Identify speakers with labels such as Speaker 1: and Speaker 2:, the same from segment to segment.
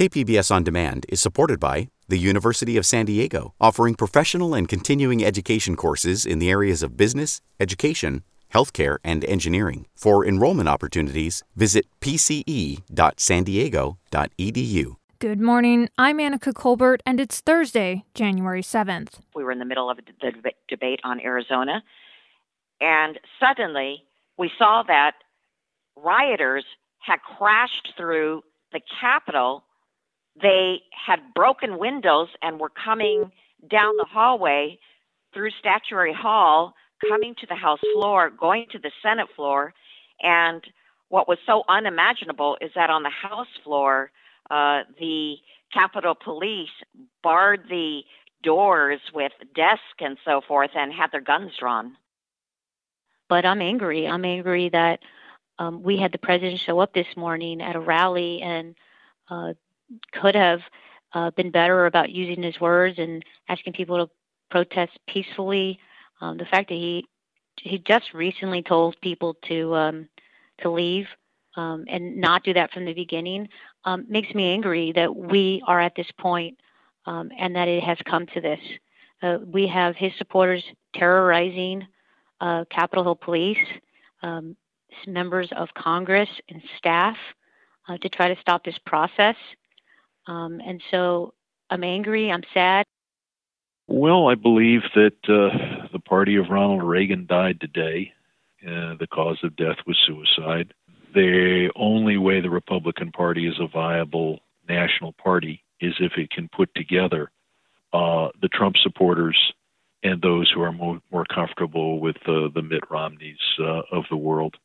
Speaker 1: KPBS On Demand is supported by the University of San Diego, offering professional and continuing education courses in the areas of business, education, healthcare, and engineering. For enrollment opportunities, visit pce.sandiego.edu.
Speaker 2: Good morning. I'm Anica Colbert, and it's Thursday, January 7th.
Speaker 3: We were in the middle of the debate on Arizona, and suddenly we saw that rioters had crashed through the Capitol they had broken windows and were coming down the hallway through Statuary Hall, coming to the House floor, going to the Senate floor. And what was so unimaginable is that on the House floor, uh, the Capitol Police barred the doors with desks and so forth and had their guns drawn.
Speaker 4: But I'm angry. I'm angry that um, we had the president show up this morning at a rally and uh, could have uh, been better about using his words and asking people to protest peacefully. Um, the fact that he he just recently told people to um, to leave um, and not do that from the beginning um, makes me angry that we are at this point, um, and that it has come to this. Uh, we have his supporters terrorizing uh, Capitol Hill police, um, members of Congress and staff uh, to try to stop this process. Um, and so I'm angry, I'm sad.
Speaker 5: Well, I believe that uh, the party of Ronald Reagan died today. Uh, the cause of death was suicide. The only way the Republican Party is a viable national party is if it can put together uh, the Trump supporters and those who are more, more comfortable with uh, the Mitt Romneys uh, of the world.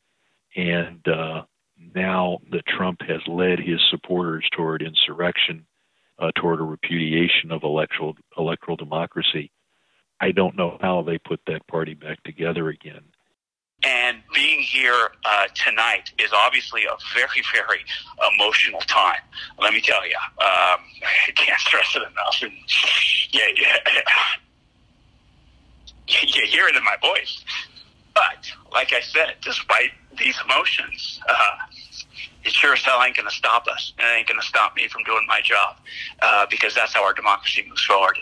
Speaker 5: And uh, now that Trump has led his supporters toward insurrection, uh, toward a repudiation of electoral electoral democracy, I don't know how they put that party back together again.
Speaker 6: And being here uh, tonight is obviously a very, very emotional time. Let me tell you, um, I can't stress it enough. And yeah, yeah, you hear it in my voice. But like I said, despite these emotions, uh, it sure as hell ain't going to stop us. And it ain't going to stop me from doing my job uh, because that's how our democracy moves forward.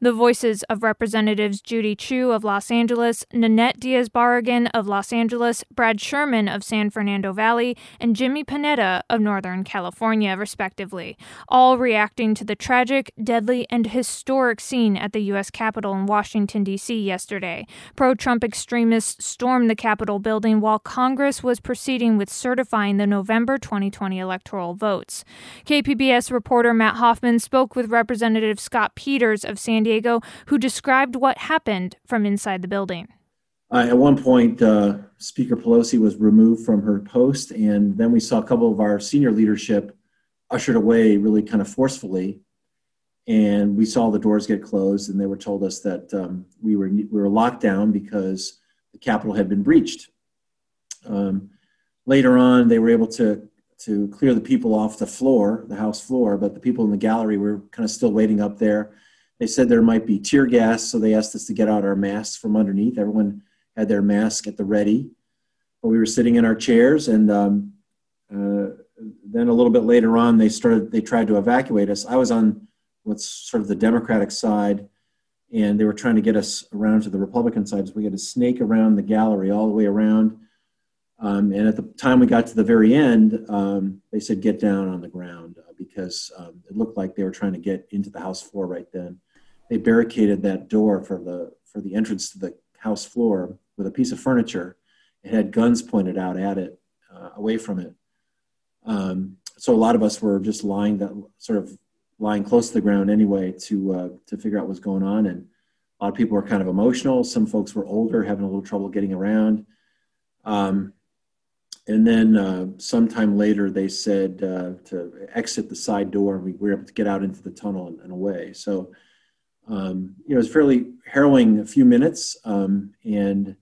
Speaker 2: The voices of Representatives Judy Chu of Los Angeles, Nanette Diaz Barragán of Los Angeles, Brad Sherman of San Fernando Valley, and Jimmy Panetta of Northern California, respectively, all reacting to the tragic, deadly, and historic scene at the U.S. Capitol in Washington, D.C. yesterday. Pro Trump extremists stormed the Capitol building while Congress was proceeding with certifying the November 2020 electoral votes. KPBS reporter Matt Hoffman spoke with Representative Scott Peters of San Diego, who described what happened from inside the building.
Speaker 7: Uh, at one point, uh, Speaker Pelosi was removed from her post, and then we saw a couple of our senior leadership ushered away really kind of forcefully. And we saw the doors get closed, and they were told us that um, we, were, we were locked down because the Capitol had been breached. Um, later on, they were able to, to clear the people off the floor, the House floor, but the people in the gallery were kind of still waiting up there they said there might be tear gas, so they asked us to get out our masks from underneath. Everyone had their mask at the ready. But we were sitting in our chairs, and um, uh, then a little bit later on, they started. They tried to evacuate us. I was on what's sort of the Democratic side, and they were trying to get us around to the Republican side. So we had to snake around the gallery all the way around. Um, and at the time we got to the very end, um, they said, get down on the ground uh, because um, it looked like they were trying to get into the House floor right then they barricaded that door for the for the entrance to the house floor with a piece of furniture. It had guns pointed out at it, uh, away from it. Um, so a lot of us were just lying that sort of lying close to the ground anyway to uh, to figure out what's going on. And a lot of people were kind of emotional. Some folks were older, having a little trouble getting around. Um, and then uh, sometime later, they said uh, to exit the side door. And we were able to get out into the tunnel and, and away. So um, you know, it was fairly harrowing a few minutes, um, and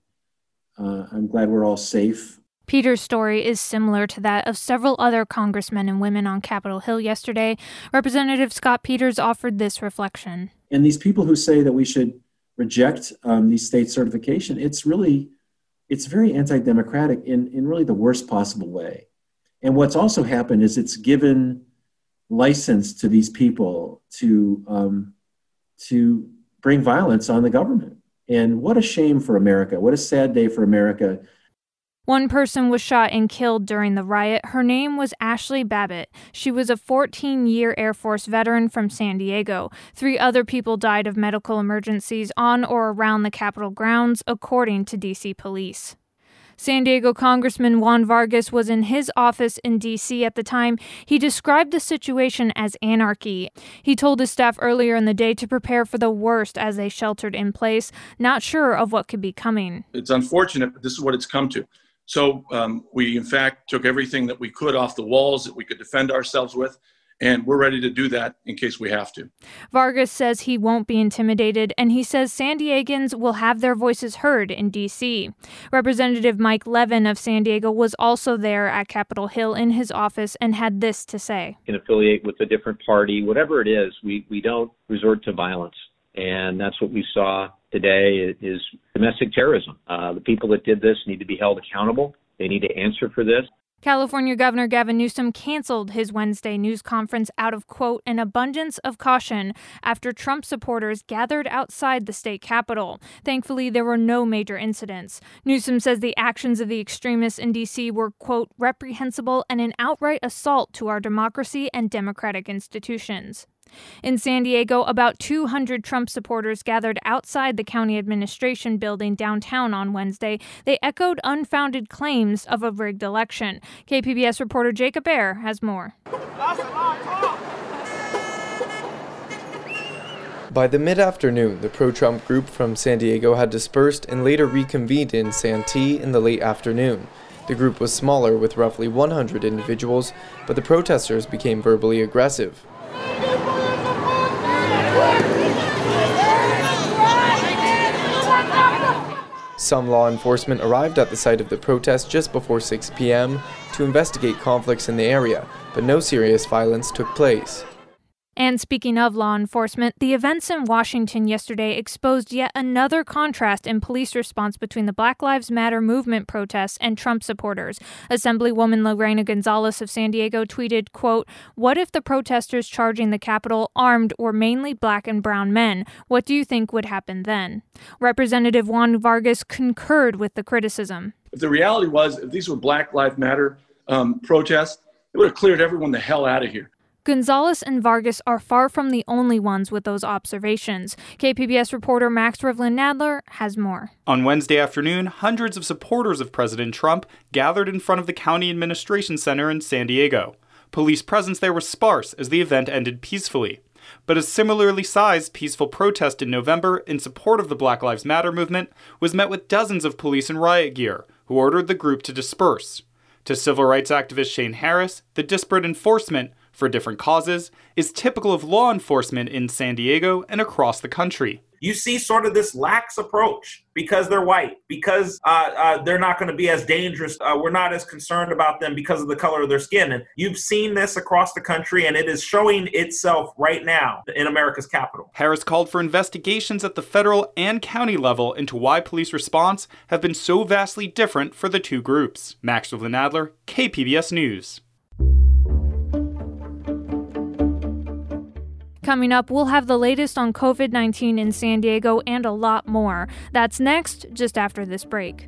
Speaker 7: uh, I'm glad we're all safe.
Speaker 2: Peter's story is similar to that of several other congressmen and women on Capitol Hill yesterday. Representative Scott Peters offered this reflection.
Speaker 7: And these people who say that we should reject um, these state certification, it's really, it's very anti-democratic in, in really the worst possible way. And what's also happened is it's given license to these people to um, to bring violence on the government. And what a shame for America! What a sad day for America
Speaker 2: one person was shot and killed during the riot. Her name was Ashli Babbitt. She was a 14 year Air Force veteran from San Diego. Three other people died of medical emergencies on or around the Capitol grounds, according to D.C. police. San Diego Congressman Juan Vargas was in his office in D.C. at the time. He described the situation as anarchy. He told his staff earlier in the day to prepare for the worst as they sheltered in place, not sure of what could be coming.
Speaker 8: It's unfortunate, but this is what it's come to. So um, we, in fact, took everything that we could off the walls that we could defend ourselves with, and we're ready to do that in case we have to.
Speaker 2: Vargas says he won't be intimidated, and he says San Diegans will have their voices heard in D.C. Representative Mike Levin of San Diego was also there at Capitol Hill in his office and had this to say.
Speaker 9: Can affiliate with a different party, whatever it is, we, we don't resort to violence. And that's what we saw today is domestic terrorism. Uh, the people that did this need to be held accountable. They need to answer for this.
Speaker 2: California Governor Gavin Newsom canceled his Wednesday news conference out of, quote, an abundance of caution after Trump supporters gathered outside the state capitol. Thankfully, there were no major incidents. Newsom says the actions of the extremists in D.C. were, quote, reprehensible and an outright assault to our democracy and democratic institutions. In San Diego, about 200 Trump supporters gathered outside the county administration building downtown on Wednesday. They echoed unfounded claims of a rigged election. KPBS reporter Jacob Aere has more.
Speaker 10: By the mid afternoon, the pro Trump group from San Diego had dispersed and later reconvened in Santee in the late afternoon. The group was smaller with roughly 100 individuals, but the protesters became verbally aggressive. Some law enforcement arrived at the site of the protest just before 6 p.m. to investigate conflicts in the area, but no serious violence took place.
Speaker 2: And speaking of law enforcement, the events in Washington yesterday exposed yet another contrast in police response between the Black Lives Matter movement protests and Trump supporters. Assemblywoman Lorena Gonzalez of San Diego tweeted, quote, What if the protesters charging the Capitol armed were mainly black and brown men? What do you think would happen then? Representative Juan Vargas concurred with the criticism.
Speaker 8: If the reality was, if these were Black Lives Matter um, protests, it would have cleared everyone the hell out of here.
Speaker 2: Gonzalez and Vargas are far from the only ones with those observations. KPBS reporter Max Rivlin Nadler has more.
Speaker 11: On Wednesday afternoon, hundreds of supporters of President Trump gathered in front of the County Administration Center in San Diego. Police presence there was sparse as the event ended peacefully. But a similarly sized peaceful protest in November in support of the Black Lives Matter movement was met with dozens of police in riot gear, who ordered the group to disperse. To civil rights activist Shane Harris, the disparate enforcement for different causes is typical of law enforcement in San Diego and across the country.
Speaker 12: You see sort of this lax approach because they're white, because uh, uh, they're not going to be as dangerous. Uh, we're not as concerned about them because of the color of their skin. And you've seen this across the country, and it is showing itself right now in America's capital.
Speaker 11: Harris called for investigations at the federal and county level into why police response have been so vastly different for the two groups. Max Nadler, KPBS News.
Speaker 2: Coming up, we'll have the latest on COVID 19 in San Diego and a lot more. That's next, just after this break.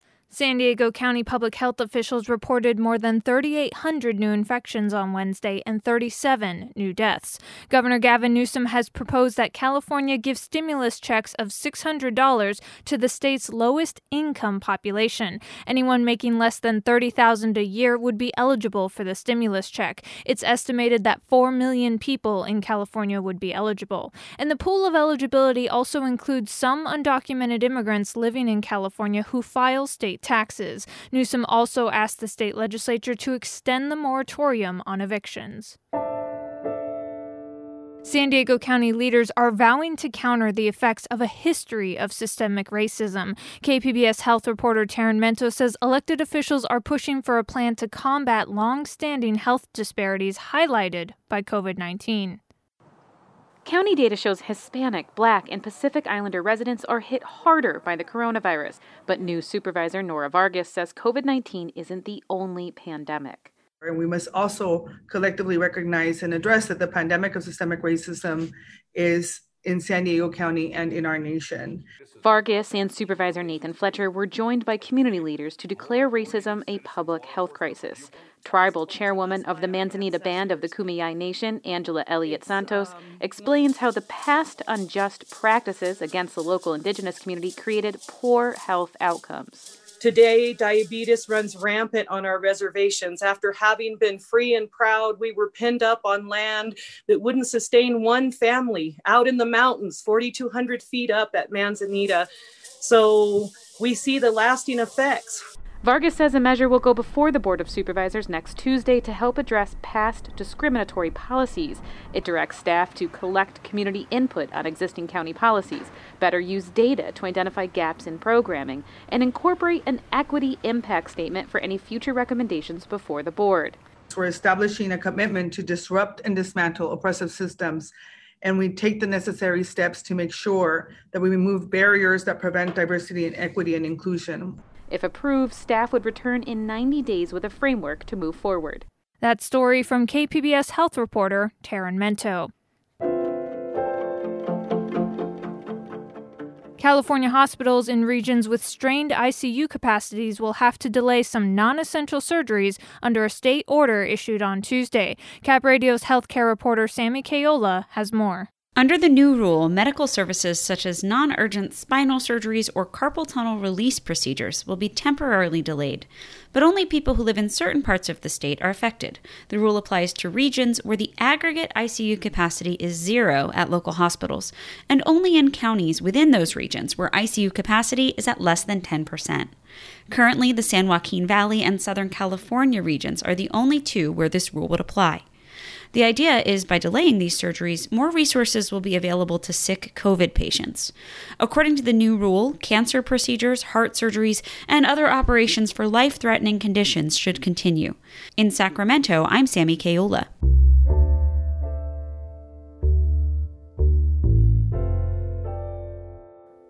Speaker 2: San Diego County public health officials reported more than 3,800 new infections on Wednesday and 37 new deaths. Governor Gavin Newsom has proposed that California give stimulus checks of $600 to the state's lowest income population. Anyone making less than $30,000 a year would be eligible for the stimulus check. It's estimated that 4 million people in California would be eligible. And the pool of eligibility also includes some undocumented immigrants living in California who file state taxes. Newsom also asked the state legislature to extend the moratorium on evictions. San Diego County leaders are vowing to counter the effects of a history of systemic racism. KPBS health reporter Taryn Mento says elected officials are pushing for a plan to combat long standing health disparities highlighted by COVID 19.
Speaker 13: County data shows Hispanic, Black, and Pacific Islander residents are hit harder by the coronavirus, but new supervisor Nora Vargas says COVID 19 isn't the only pandemic.
Speaker 14: And we must also collectively recognize and address that the pandemic of systemic racism is in San Diego County and in our nation.
Speaker 13: Vargas and Supervisor Nathan Fletcher were joined by community leaders to declare racism a public health crisis. Tribal chairwoman of the Manzanita Band of the Kumeyaay Nation, Angela Elliott Santos, explains how the past unjust practices against the local indigenous community created poor health outcomes.
Speaker 15: Today, diabetes runs rampant on our reservations. After having been free and proud, we were pinned up on land that wouldn't sustain one family out in the mountains, 4,200 feet up at Manzanita. So we see the lasting effects.
Speaker 13: Vargas says a measure will go before the Board of Supervisors next Tuesday to help address past discriminatory policies. It directs staff to collect community input on existing county policies, better use data to identify gaps in programming, and incorporate an equity impact statement for any future recommendations before the board.
Speaker 14: We're establishing a commitment to disrupt and dismantle oppressive systems and we take the necessary steps to make sure that we remove barriers that prevent diversity and equity and inclusion.
Speaker 13: If approved, staff would return in 90 days with a framework to move forward.
Speaker 2: That story from KPBS health reporter Taryn Mento. California hospitals in regions with strained ICU capacities will have to delay some non essential surgeries under a state order issued on Tuesday. Cap Radio's healthcare reporter Sammy Caiola has more.
Speaker 16: Under the new rule, medical services such as non urgent spinal surgeries or carpal tunnel release procedures will be temporarily delayed, but only people who live in certain parts of the state are affected. The rule applies to regions where the aggregate ICU capacity is zero at local hospitals, and only in counties within those regions where ICU capacity is at less than 10%. Currently, the San Joaquin Valley and Southern California regions are the only two where this rule would apply. The idea is by delaying these surgeries, more resources will be available to sick COVID patients. According to the new rule, cancer procedures, heart surgeries, and other operations for life threatening conditions should continue. In Sacramento, I'm Sammy Caiola.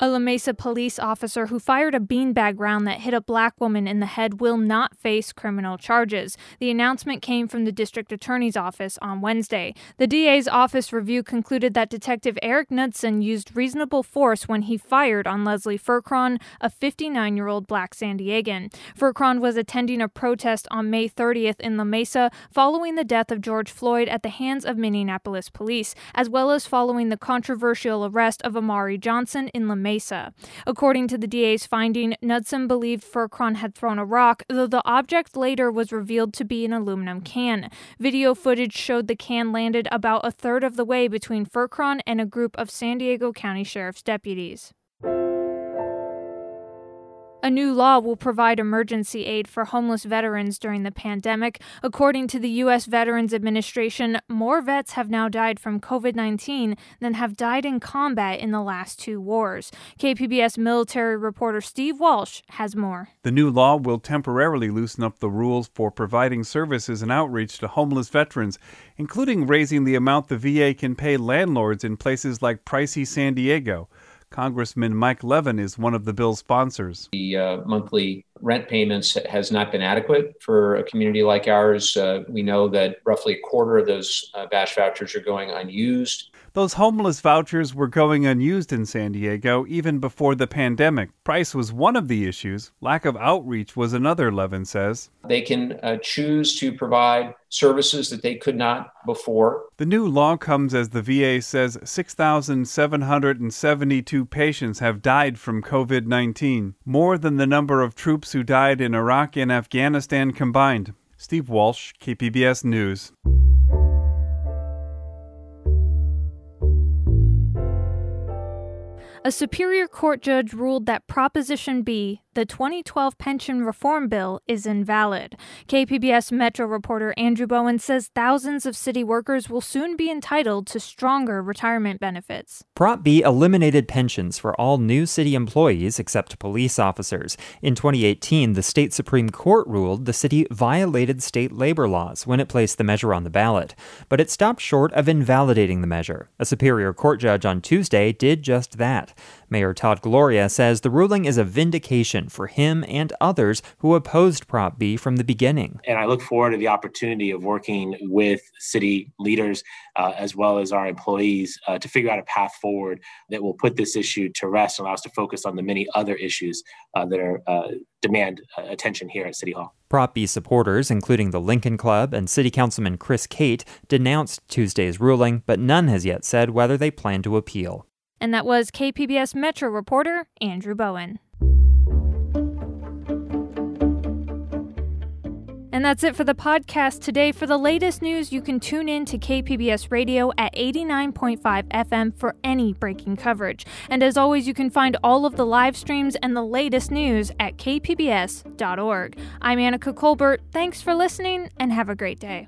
Speaker 2: A La Mesa police officer who fired a beanbag round that hit a black woman in the head will not face criminal charges. The announcement came from the district attorney's office on Wednesday. The DA's office review concluded that Detective Eric Knudsen used reasonable force when he fired on Leslie Furcron, a 59 year old black San Diegan. Furcron was attending a protest on May 30th in La Mesa following the death of George Floyd at the hands of Minneapolis police, as well as following the controversial arrest of Amaurie Johnson in La Mesa. Mesa. According to the DA's finding, Knudsen believed Furcron had thrown a rock, though the object later was revealed to be an aluminum can. Video footage showed the can landed about a third of the way between Furcron and a group of San Diego County Sheriff's deputies. A new law will provide emergency aid for homeless veterans during the pandemic. According to the U.S. Veterans Administration, more vets have now died from COVID 19 than have died in combat in the last two wars. KPBS military reporter Steve Walsh has more.
Speaker 17: The new law will temporarily loosen up the rules for providing services and outreach to homeless veterans, including raising the amount the VA can pay landlords in places like pricey San Diego. Congressman Mike Levin is one of the bill's sponsors.
Speaker 9: The uh, monthly rent payments has not been adequate for a community like ours. Uh, we know that roughly a quarter of those uh, vouchers are going unused.
Speaker 17: Those homeless vouchers were going unused in San Diego even before the pandemic. Price was one of the issues. Lack of outreach was another, Levin says.
Speaker 18: They can uh, choose to provide services that they could not before.
Speaker 17: The new law comes as the VA says 6,772 patients have died from COVID 19, more than the number of troops who died in Iraq and Afghanistan combined. Steve Walsh, KPBS News.
Speaker 2: A Superior Court judge ruled that Proposition B, the 2012 pension reform bill, is invalid. KPBS Metro reporter Andrew Bowen says thousands of city workers will soon be entitled to stronger retirement benefits.
Speaker 19: Prop B eliminated pensions for all new city employees except police officers. In 2018, the state Supreme Court ruled the city violated state labor laws when it placed the measure on the ballot, but it stopped short of invalidating the measure. A Superior Court judge on Tuesday did just that. Mayor Todd Gloria says the ruling is a vindication for him and others who opposed Prop B from the beginning.
Speaker 20: And I look forward to the opportunity of working with city leaders uh, as well as our employees uh, to figure out a path forward that will put this issue to rest and allow us to focus on the many other issues uh, that are uh, demand uh, attention here at City Hall.
Speaker 19: Prop B supporters, including the Lincoln Club and City Councilman Chris Cate, denounced Tuesday's ruling, but none has yet said whether they plan to appeal.
Speaker 2: And that was KPBS Metro reporter Andrew Bowen. And that's it for the podcast today. For the latest news, you can tune in to KPBS Radio at 89.5 FM for any breaking coverage. And as always, you can find all of the live streams and the latest news at kpbs.org. I'm Anica Colbert. Thanks for listening and have a great day.